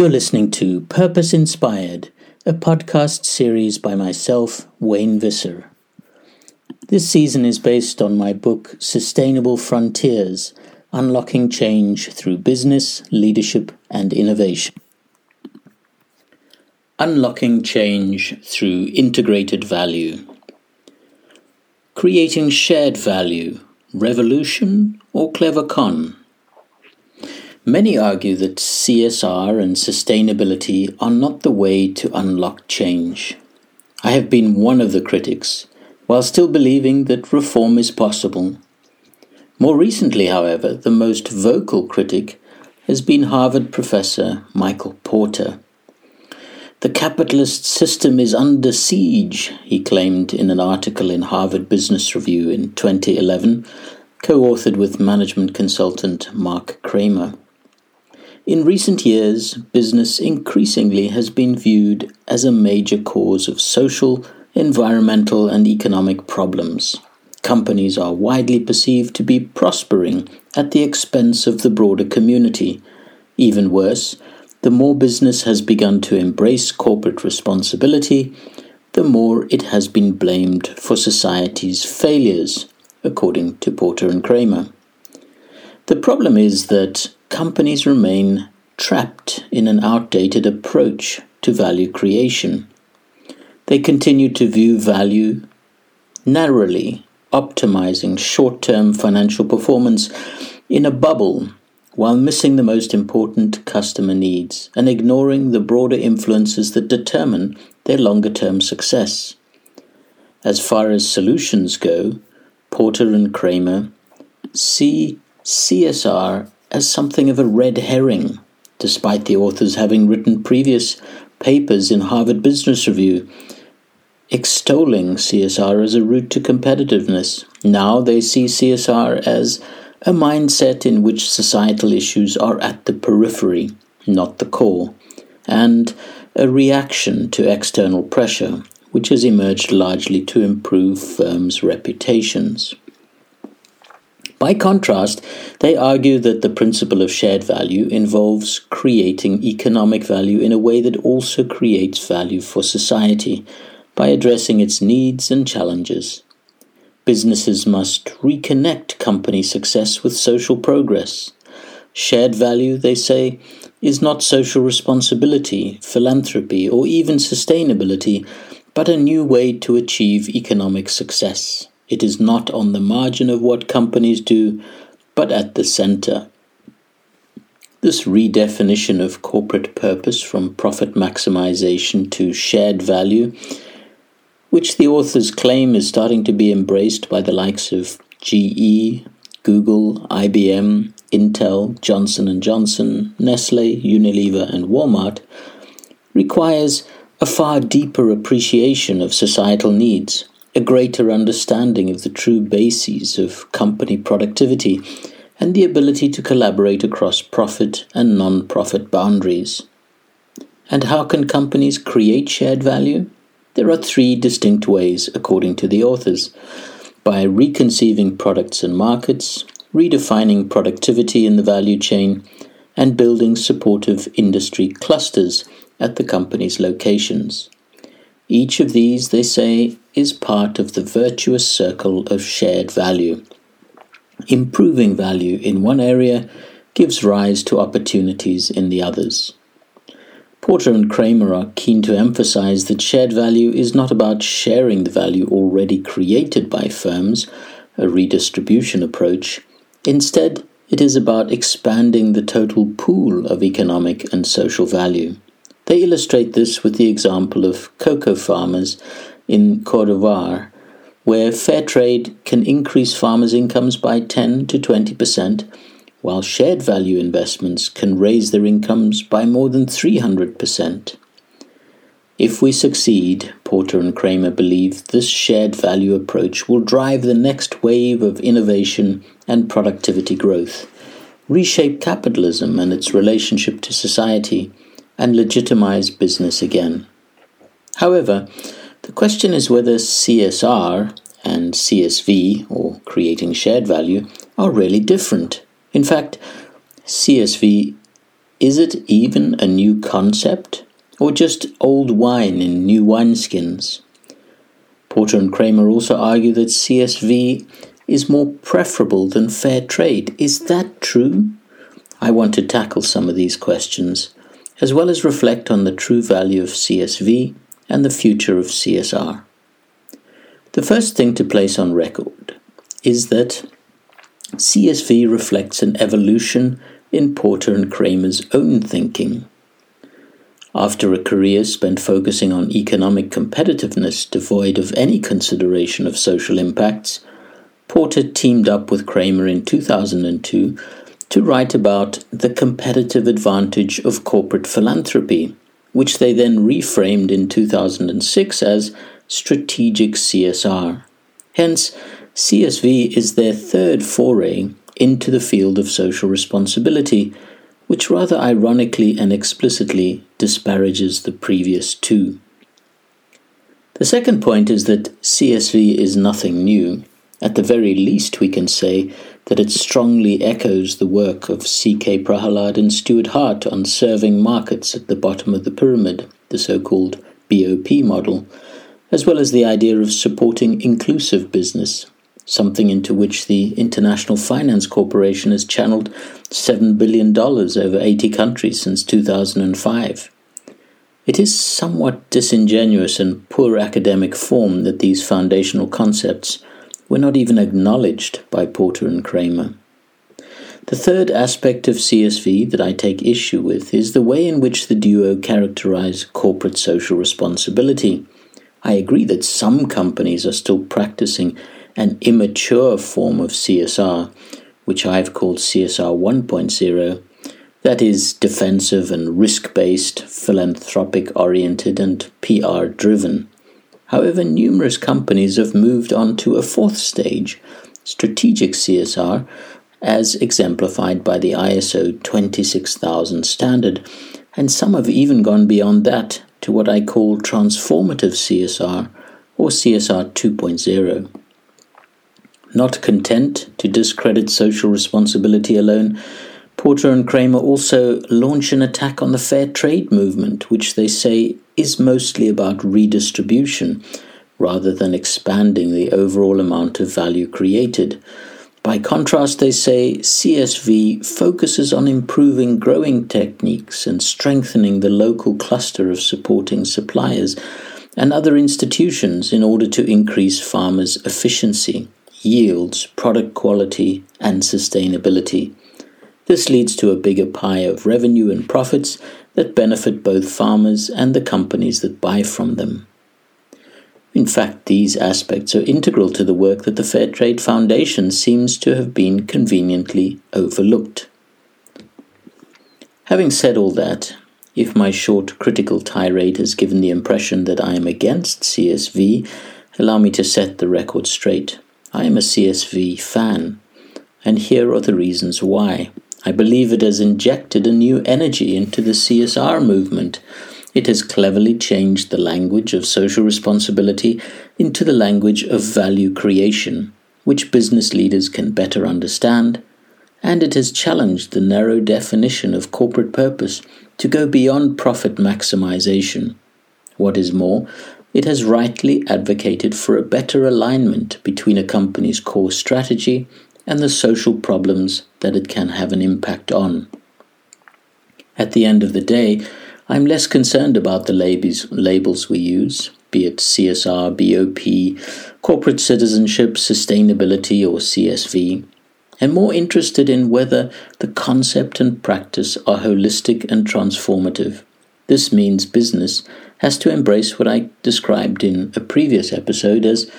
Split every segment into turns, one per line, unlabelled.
You're listening to Purpose Inspired, a podcast series by myself, Wayne Visser. This season is based on my book Sustainable Frontiers Unlocking Change Through Business, Leadership, and Innovation. Unlocking Change Through Integrated Value. Creating Shared Value, Revolution or Clever Con? Many argue that CSR and sustainability are not the way to unlock change. I have been one of the critics, while still believing that reform is possible. More recently, however, the most vocal critic has been Harvard professor Michael Porter. The capitalist system is under siege, he claimed in an article in Harvard Business Review in 2011, co authored with management consultant Mark Kramer. In recent years, business increasingly has been viewed as a major cause of social, environmental, and economic problems. Companies are widely perceived to be prospering at the expense of the broader community. Even worse, the more business has begun to embrace corporate responsibility, the more it has been blamed for society's failures, according to Porter and Kramer. The problem is that companies remain trapped in an outdated approach to value creation. They continue to view value narrowly, optimizing short term financial performance in a bubble while missing the most important customer needs and ignoring the broader influences that determine their longer term success. As far as solutions go, Porter and Kramer see CSR as something of a red herring, despite the authors having written previous papers in Harvard Business Review extolling CSR as a route to competitiveness. Now they see CSR as a mindset in which societal issues are at the periphery, not the core, and a reaction to external pressure, which has emerged largely to improve firms' reputations. By contrast, they argue that the principle of shared value involves creating economic value in a way that also creates value for society by addressing its needs and challenges. Businesses must reconnect company success with social progress. Shared value, they say, is not social responsibility, philanthropy, or even sustainability, but a new way to achieve economic success. It is not on the margin of what companies do, but at the center. This redefinition of corporate purpose from profit maximization to shared value, which the authors claim is starting to be embraced by the likes of GE, Google, IBM, Intel, Johnson & Johnson, Nestle, Unilever and Walmart, requires a far deeper appreciation of societal needs a greater understanding of the true bases of company productivity, and the ability to collaborate across profit and non profit boundaries. And how can companies create shared value? There are three distinct ways, according to the authors by reconceiving products and markets, redefining productivity in the value chain, and building supportive industry clusters at the company's locations. Each of these, they say, is part of the virtuous circle of shared value. Improving value in one area gives rise to opportunities in the others. Porter and Kramer are keen to emphasize that shared value is not about sharing the value already created by firms, a redistribution approach. Instead, it is about expanding the total pool of economic and social value. They illustrate this with the example of cocoa farmers in Cote d'Ivoire, where fair trade can increase farmers' incomes by 10 to 20 percent, while shared value investments can raise their incomes by more than 300 percent. If we succeed, Porter and Kramer believe this shared value approach will drive the next wave of innovation and productivity growth, reshape capitalism and its relationship to society, and legitimize business again. However, the question is whether CSR and CSV, or creating shared value, are really different. In fact, CSV is it even a new concept or just old wine in new wineskins? Porter and Kramer also argue that CSV is more preferable than fair trade. Is that true? I want to tackle some of these questions, as well as reflect on the true value of CSV and the future of CSR. The first thing to place on record is that CSV reflects an evolution in Porter and Kramer's own thinking. After a career spent focusing on economic competitiveness devoid of any consideration of social impacts, Porter teamed up with Kramer in 2002 to write about the competitive advantage of corporate philanthropy, which they then reframed in 2006 as strategic CSR. Hence, CSV is their third foray into the field of social responsibility, which rather ironically and explicitly disparages the previous two. The second point is that CSV is nothing new. At the very least, we can say that it strongly echoes the work of C.K. Prahalad and Stuart Hart on serving markets at the bottom of the pyramid, the so called BOP model, as well as the idea of supporting inclusive business, something into which the International Finance Corporation has channeled $7 billion over 80 countries since 2005. It is somewhat disingenuous and poor academic form that these foundational concepts were not even acknowledged by Porter and Kramer. The third aspect of CSV that I take issue with is the way in which the duo characterize corporate social responsibility. I agree that some companies are still practicing an immature form of CSR, which I've called CSR 1.0, that is defensive and risk based, philanthropic oriented, and PR driven. However, numerous companies have moved on to a fourth stage, strategic CSR, as exemplified by the ISO 26000 standard, and some have even gone beyond that to what I call transformative CSR or CSR 2.0. Not content to discredit social responsibility alone, Porter and Kramer also launch an attack on the fair trade movement, which they say is mostly about redistribution rather than expanding the overall amount of value created. By contrast, they say CSV focuses on improving growing techniques and strengthening the local cluster of supporting suppliers and other institutions in order to increase farmers' efficiency, yields, product quality, and sustainability. This leads to a bigger pie of revenue and profits that benefit both farmers and the companies that buy from them. In fact, these aspects are integral to the work that the Fair Trade Foundation seems to have been conveniently overlooked. Having said all that, if my short critical tirade has given the impression that I am against CSV, allow me to set the record straight. I am a CSV fan, and here are the reasons why. I believe it has injected a new energy into the CSR movement. It has cleverly changed the language of social responsibility into the language of value creation, which business leaders can better understand, and it has challenged the narrow definition of corporate purpose to go beyond profit maximization. What is more, it has rightly advocated for a better alignment between a company's core strategy and the social problems that it can have an impact on. At the end of the day, I'm less concerned about the labels, labels we use, be it CSR, BOP, corporate citizenship, sustainability, or CSV, and more interested in whether the concept and practice are holistic and transformative. This means business has to embrace what I described in a previous episode as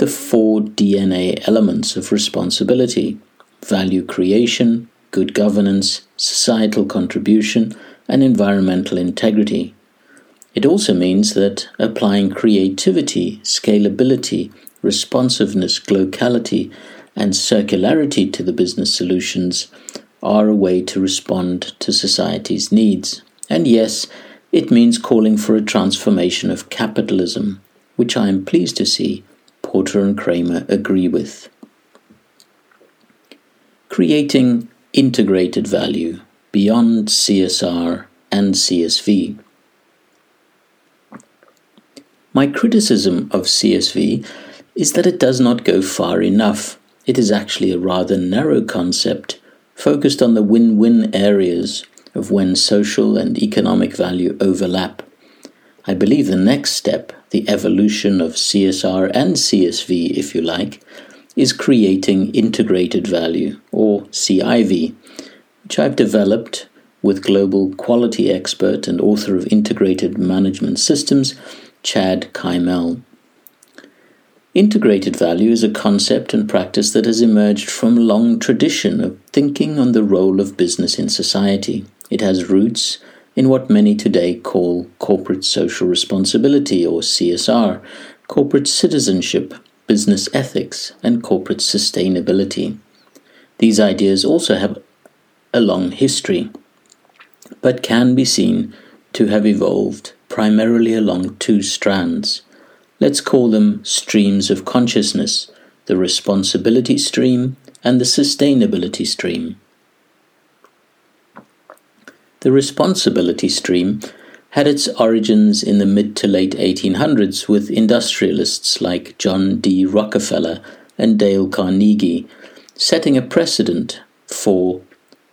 the four DNA elements of responsibility value creation, good governance, societal contribution, and environmental integrity. It also means that applying creativity, scalability, responsiveness, locality, and circularity to the business solutions are a way to respond to society's needs. And yes, it means calling for a transformation of capitalism, which I am pleased to see Porter and Kramer agree with. Creating integrated value beyond CSR and CSV. My criticism of CSV is that it does not go far enough. It is actually a rather narrow concept, focused on the win win areas of when social and economic value overlap. I believe the next step, the evolution of CSR and CSV, if you like, is creating integrated value, or CIV, which I've developed with global quality expert and author of Integrated Management Systems, Chad Kymal. Integrated value is a concept and practice that has emerged from a long tradition of thinking on the role of business in society. It has roots in what many today call corporate social responsibility or CSR, corporate citizenship, business ethics, and corporate sustainability. These ideas also have a long history, but can be seen to have evolved primarily along two strands. Let's call them streams of consciousness the responsibility stream and the sustainability stream. The responsibility stream had its origins in the mid to late 1800s with industrialists like John D. Rockefeller and Dale Carnegie, setting a precedent for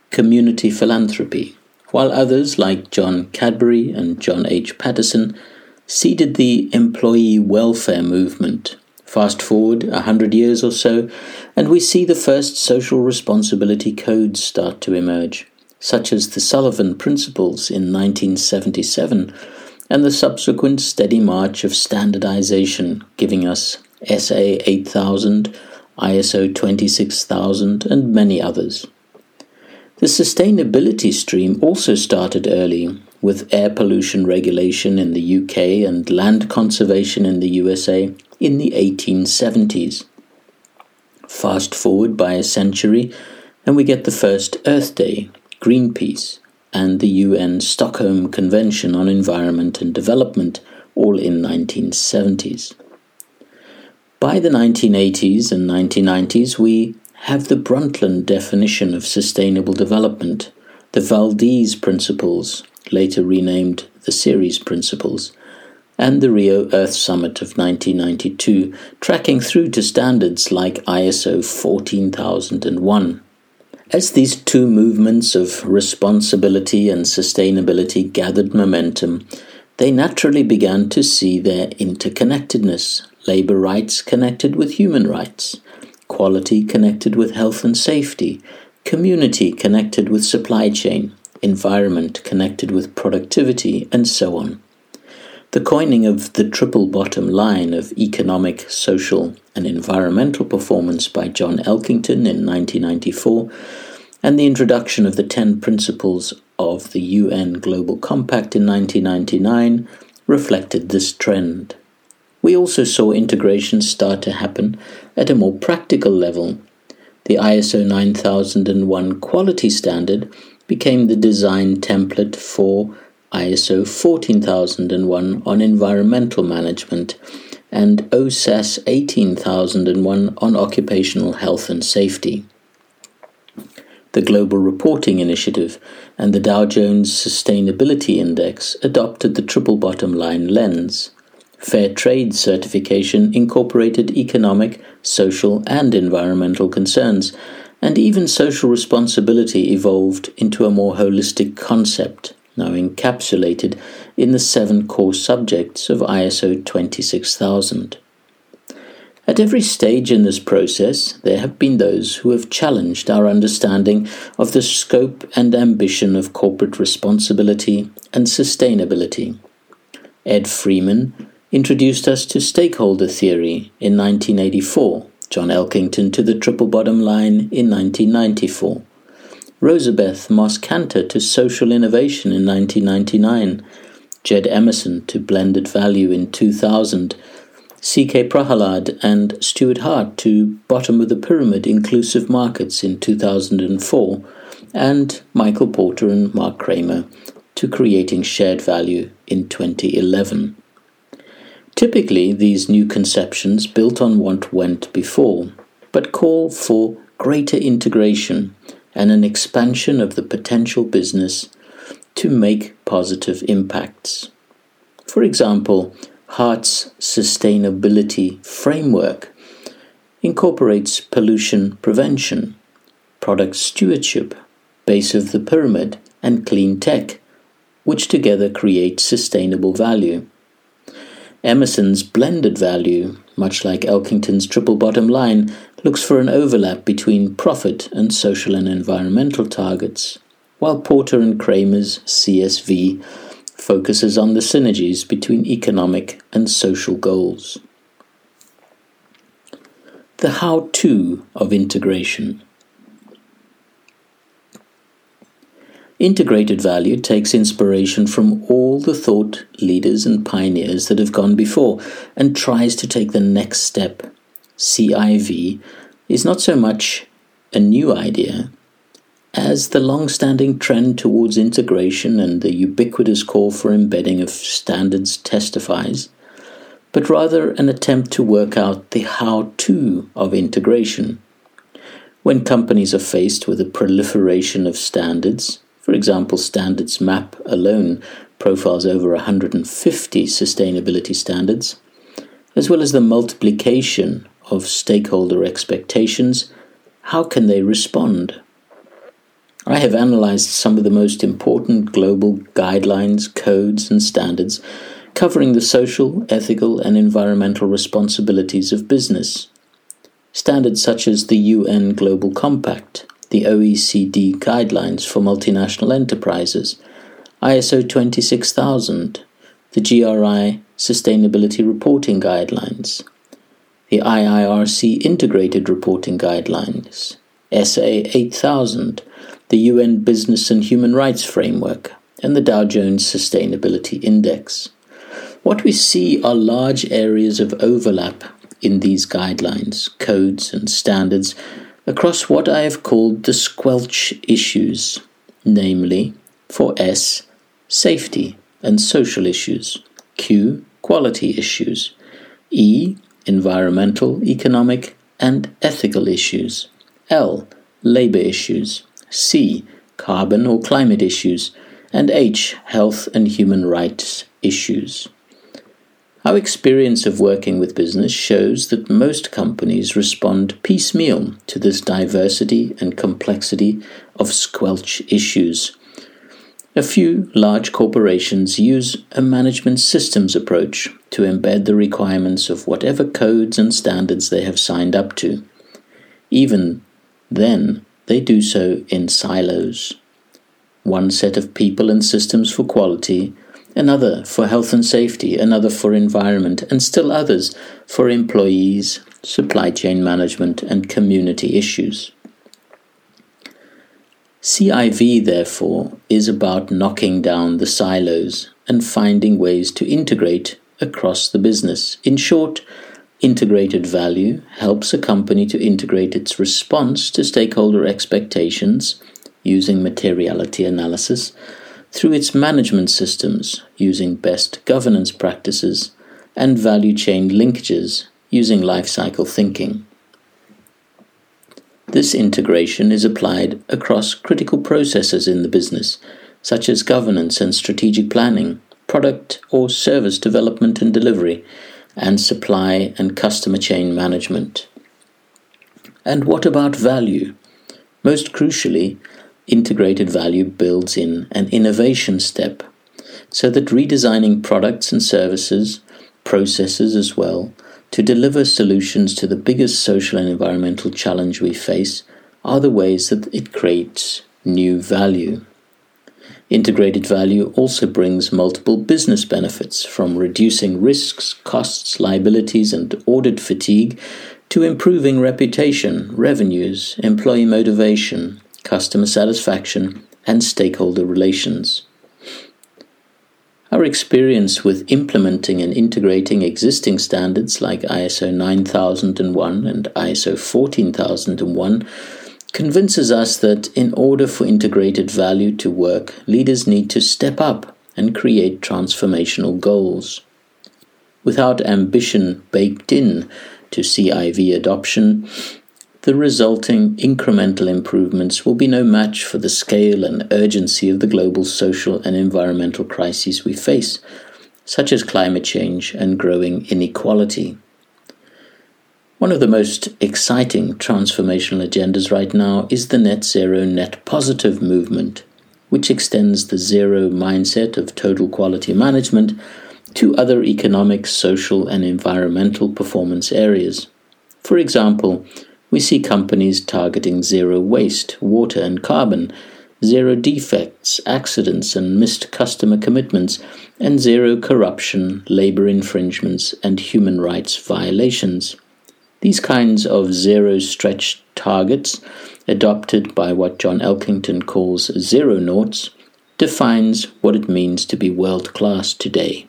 community philanthropy, while others like John Cadbury and John H. Patterson seeded the employee welfare movement. Fast forward a hundred years or so, and we see the first social responsibility codes start to emerge such as the Sullivan Principles in 1977 and the subsequent steady march of standardization, giving us SA 8000, ISO 26000, and many others. The sustainability stream also started early, with air pollution regulation in the UK and land conservation in the USA in the 1870s. Fast forward by a century, and we get the first Earth Day, Greenpeace, and the UN Stockholm Convention on Environment and Development, all in 1970s. By the 1980s and 1990s, we have the Brundtland definition of sustainable development, the Valdez Principles, later renamed the Ceres Principles, and the Rio Earth Summit of 1992, tracking through to standards like ISO 14001. As these two movements of responsibility and sustainability gathered momentum, they naturally began to see their interconnectedness labor rights connected with human rights, quality connected with health and safety, community connected with supply chain, environment connected with productivity, and so on. The coining of the triple bottom line of economic, social, and environmental performance by John Elkington in 1994, and the introduction of the 10 principles of the UN Global Compact in 1999 reflected this trend. We also saw integration start to happen at a more practical level. The ISO 9001 quality standard became the design template for ISO 14001 on environmental management and OHSAS 18001 on occupational health and safety. The Global Reporting Initiative and the Dow Jones Sustainability Index adopted the triple bottom line lens. Fair trade certification incorporated economic, social, and environmental concerns, and even social responsibility evolved into a more holistic concept now encapsulated in the seven core subjects of ISO 26000. At every stage in this process, there have been those who have challenged our understanding of the scope and ambition of corporate responsibility and sustainability. Ed Freeman introduced us to stakeholder theory in 1984, John Elkington to the triple bottom line in 1994. Rosabeth Moss Kanter to social innovation in 1999, Jed Emerson to blended value in 2000, C.K. Prahalad and Stuart Hart to bottom of the pyramid inclusive markets in 2004, and Michael Porter and Mark Kramer to creating shared value in 2011. Typically, these new conceptions built on what went before, but call for greater integration and an expansion of the potential business to make positive impacts. For example, Hart's sustainability framework incorporates pollution prevention, product stewardship, base of the pyramid, and clean tech, which together create sustainable value. Emerson's blended value, much like Elkington's triple bottom line, looks for an overlap between profit and social and environmental targets, while Porter and Kramer's CSV focuses on the synergies between economic and social goals. The how to of integration. Integrated value takes inspiration from all the thought leaders and pioneers that have gone before and tries to take the next step. CIV is not so much a new idea as the long standing trend towards integration and the ubiquitous call for embedding of standards testifies, but rather an attempt to work out the how to of integration. When companies are faced with a proliferation of standards, for example, Standards Map alone profiles over 150 sustainability standards, as well as the multiplication of stakeholder expectations. How can they respond? I have analyzed some of the most important global guidelines, codes, and standards covering the social, ethical, and environmental responsibilities of business. Standards such as the UN Global Compact, the OECD Guidelines for Multinational Enterprises, ISO 26000, the GRI Sustainability Reporting Guidelines, the IIRC Integrated Reporting Guidelines, SA 8000, the UN Business and Human Rights Framework, and the Dow Jones Sustainability Index. What we see are large areas of overlap in these guidelines, codes, and standards across what I have called the squelch issues, namely, for S, safety and social issues, Q, quality issues, E, environmental, economic, and ethical issues, L, labor issues, C, carbon or climate issues, and H, health and human rights issues. Our experience of working with business shows that most companies respond piecemeal to this diversity and complexity of squelch issues. A few large corporations use a management systems approach to embed the requirements of whatever codes and standards they have signed up to. Even then, they do so in silos. One set of people and systems for quality another for health and safety, another for environment, and still others for employees, supply chain management, and community issues. CIV, therefore, is about knocking down the silos and finding ways to integrate across the business. In short, integrated value helps a company to integrate its response to stakeholder expectations using materiality analysis through its management systems using best governance practices and value chain linkages using life cycle thinking. This integration is applied across critical processes in the business, such as governance and strategic planning, product or service development and delivery, and supply and customer chain management. And what about value? Most crucially, integrated value builds in an innovation step so that redesigning products and services, processes as well, to deliver solutions to the biggest social and environmental challenge we face are the ways that it creates new value. Integrated value also brings multiple business benefits from reducing risks, costs, liabilities, and audit fatigue to improving reputation, revenues, employee motivation, customer satisfaction, and stakeholder relations. Our experience with implementing and integrating existing standards like ISO 9001 and ISO 14001 convinces us that in order for integrated value to work, leaders need to step up and create transformational goals. Without ambition baked in to CIV adoption, the resulting incremental improvements will be no match for the scale and urgency of the global social and environmental crises we face, such as climate change and growing inequality. One of the most exciting transformational agendas right now is the net zero net positive movement, which extends the zero mindset of total quality management to other economic, social, and environmental performance areas. For example, we see companies targeting zero waste, water, and carbon, zero defects, accidents, and missed customer commitments, and zero corruption, labor infringements, and human rights violations. These kinds of zero stretch targets, adopted by what John Elkington calls Zeronauts, defines what it means to be world class today.